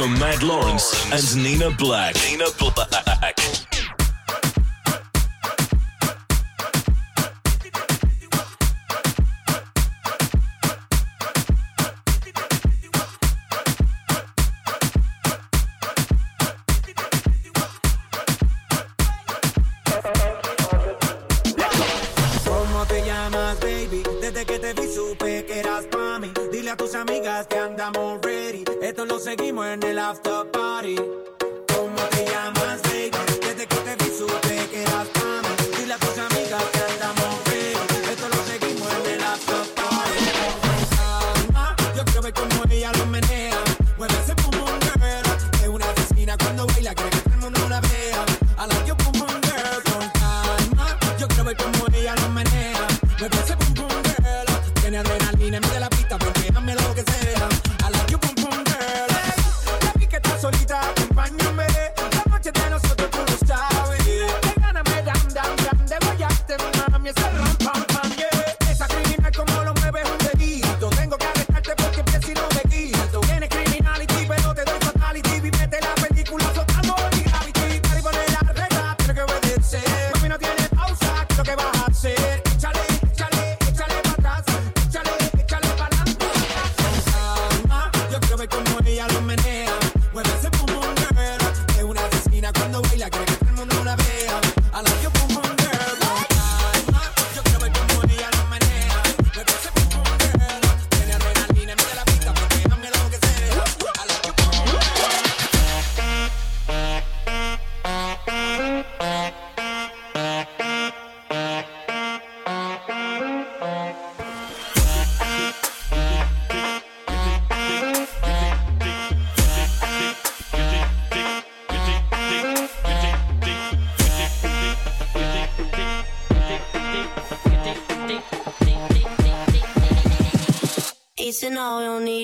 for Mad Lawrence and Nina Black. Nina Black. ¿Cómo te llamas, baby? Desde que te vi supe que eras pa' mí. A tus amigas que andamos ready. Esto lo seguimos en el after party. ¿Cómo te llamas, baby? Desde que te vi supe que eras pa' mí. Dile a tus amigas que andamos ready. Esto lo seguimos en el after party. Yo quiero ver cómo ella lo menea. Mueve ese pum pum girl. Es una asesina cuando baila, quiere que todo el mundo la vea. I like your pum pum girl. Con calma, yo quiero ver cómo ella lo menea. Mueve ese pum pum girl. Tiene adrenalina, mide la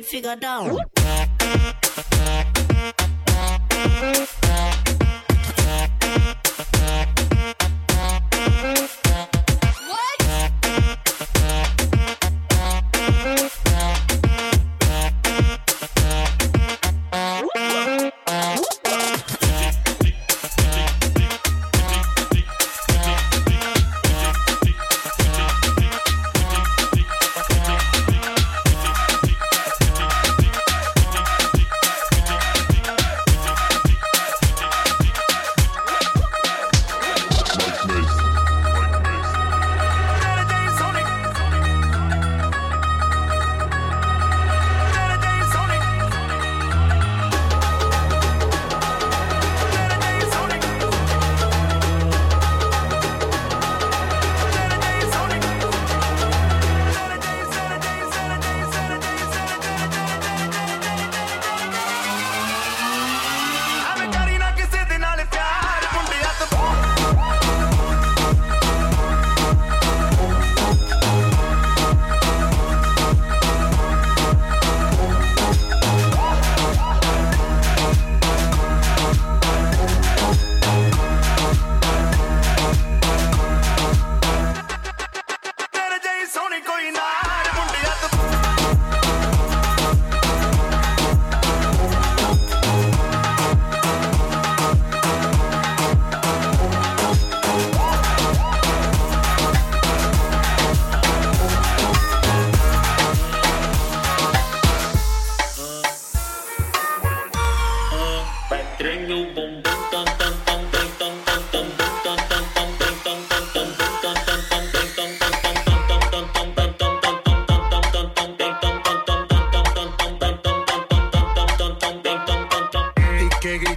now, you don't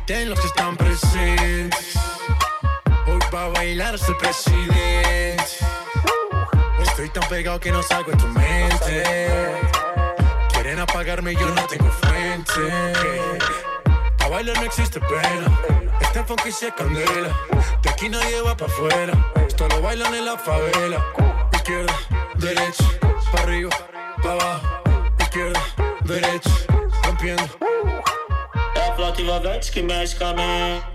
griten los que están presentes. Hoy va a bailar el presidente. Estoy tan pegado que no salgo de tu mente. Quieren apagarme y yo no tengo fuente. A bailar no existe pena. Este funky se candela. De aquí nadie va para afuera. Esto lo bailan en la favela. Izquierda, derecha, para arriba, para abajo. Izquierda, derecha, rompiendo. assalto envolvente que mexe com a mente.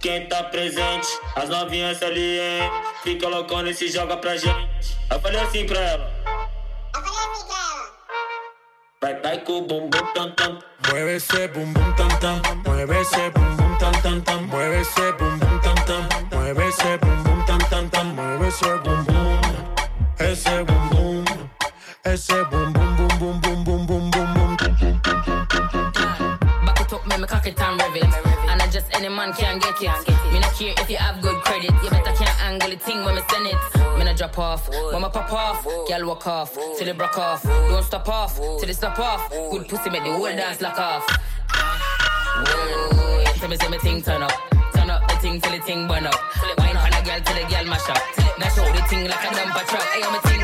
Quem tá presente, as novinhas ali, hein? Fica loucona e se joga pra gente. Eu falei assim pra ela. Eu falei assim pra ela. Vai, vai com o bumbum tam tam. Mueve esse bumbum tam tam. Mueve esse bumbum tam tam tam. Mueve esse bumbum tam tam. Mueve esse bumbum tam tam tam. Mueve esse bumbum. Esse bumbum. Esse bumbum bum bum bum. Me cock it and. And I just any man can get it. Me not care if you have good credit. You better can't angle the thing when me send it. Me not drop off, when me pop off. Girl walk off, till it broke off. Don't stop off, till it stop off. Good pussy make the whole dance lock off. Tell me say me thing turn up. Turn up the thing till the thing burn up. Wine on a girl till the girl mash up. Now show the thing like a dumper truck. Hey, I'm a thing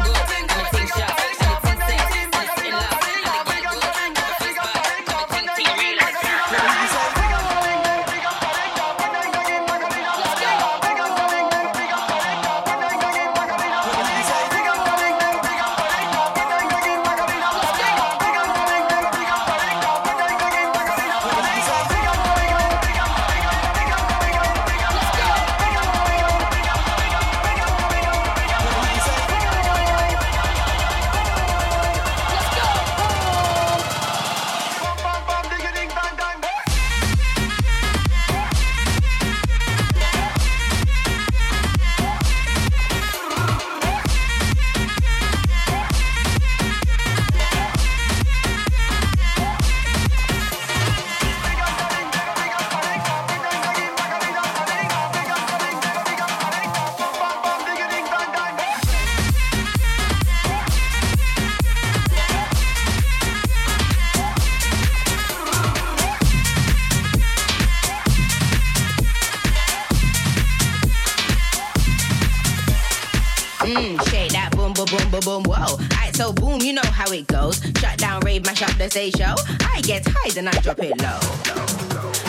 so boom, you know how it goes. Shut down, rave, mash up the stage show. I get high, then I drop it low.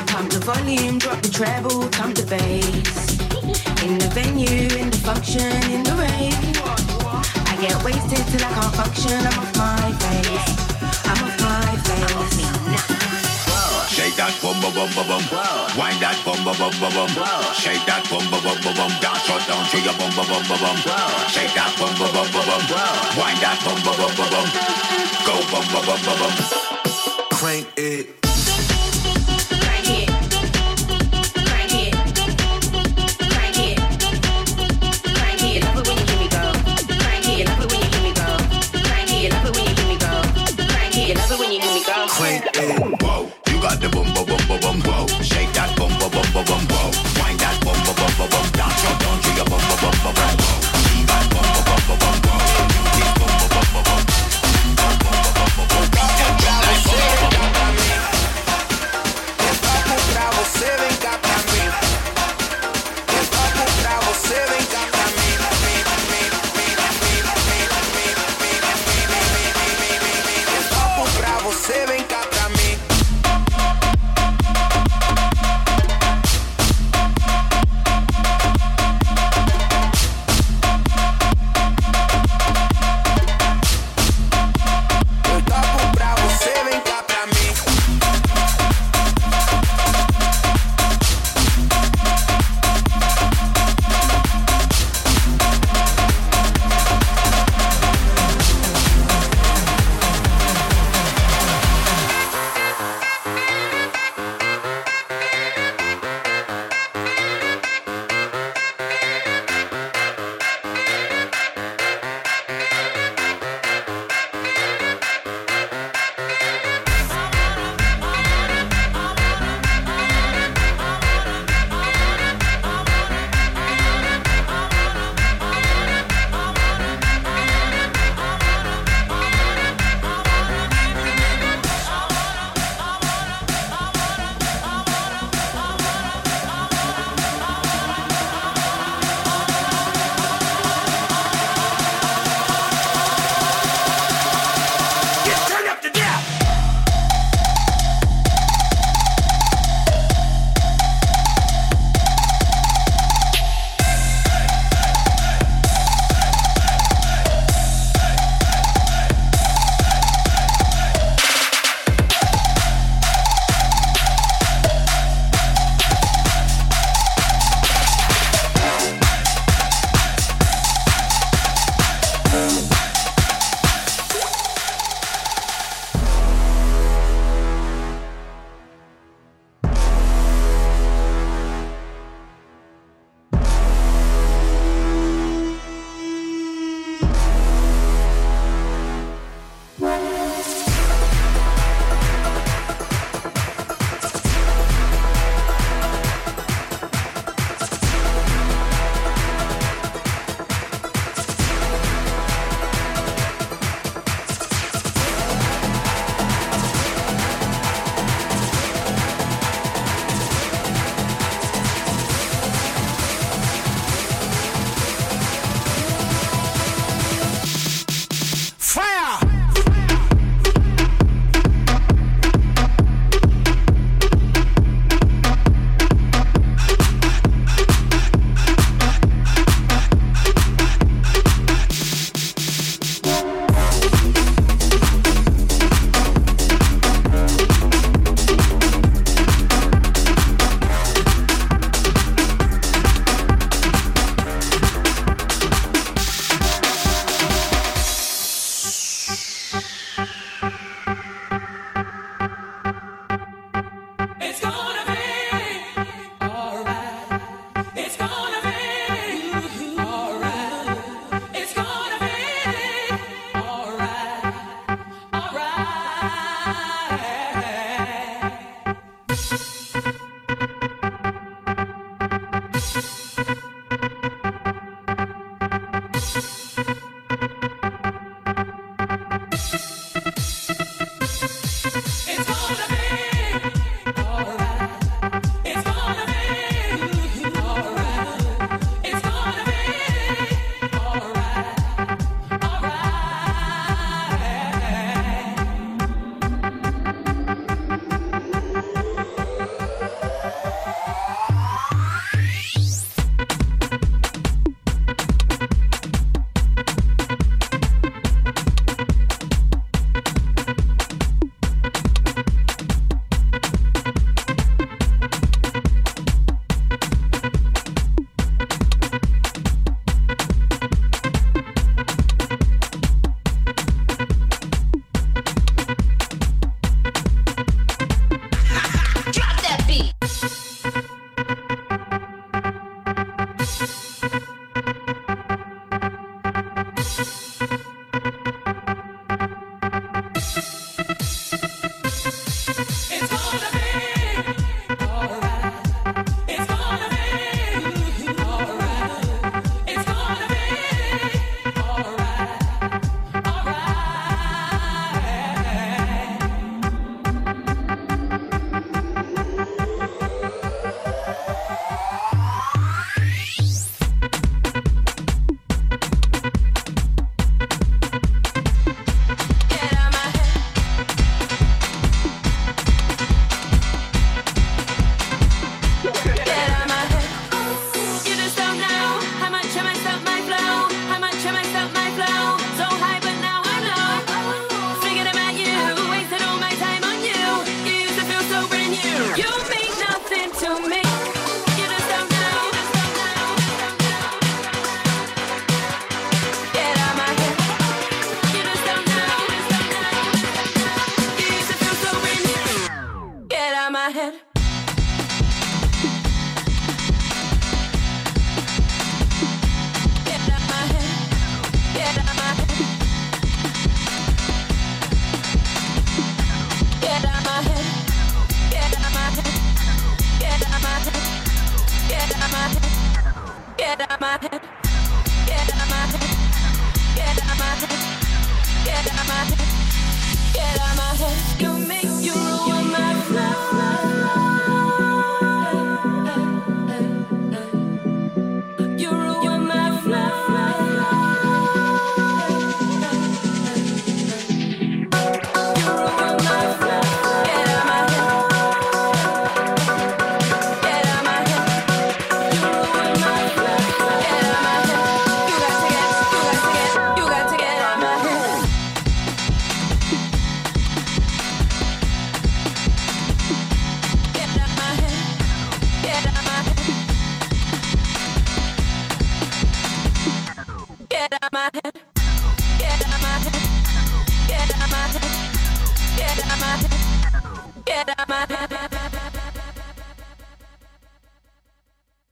Come to volume, drop the treble, come to bass. In the venue, in the function, in the rave. I get wasted till I can't function. I'm off my face. I'm off my face. Shake that bum bum bum bum bum. Wind that bum bum bum bum bum. Shake that bum bum bum bum bum. Dance shut down to your bum bum bum bum bum. Shake that bum bum bum bum bum. Wind that bum bum bum bum bum. Go bum bum bum bum bum.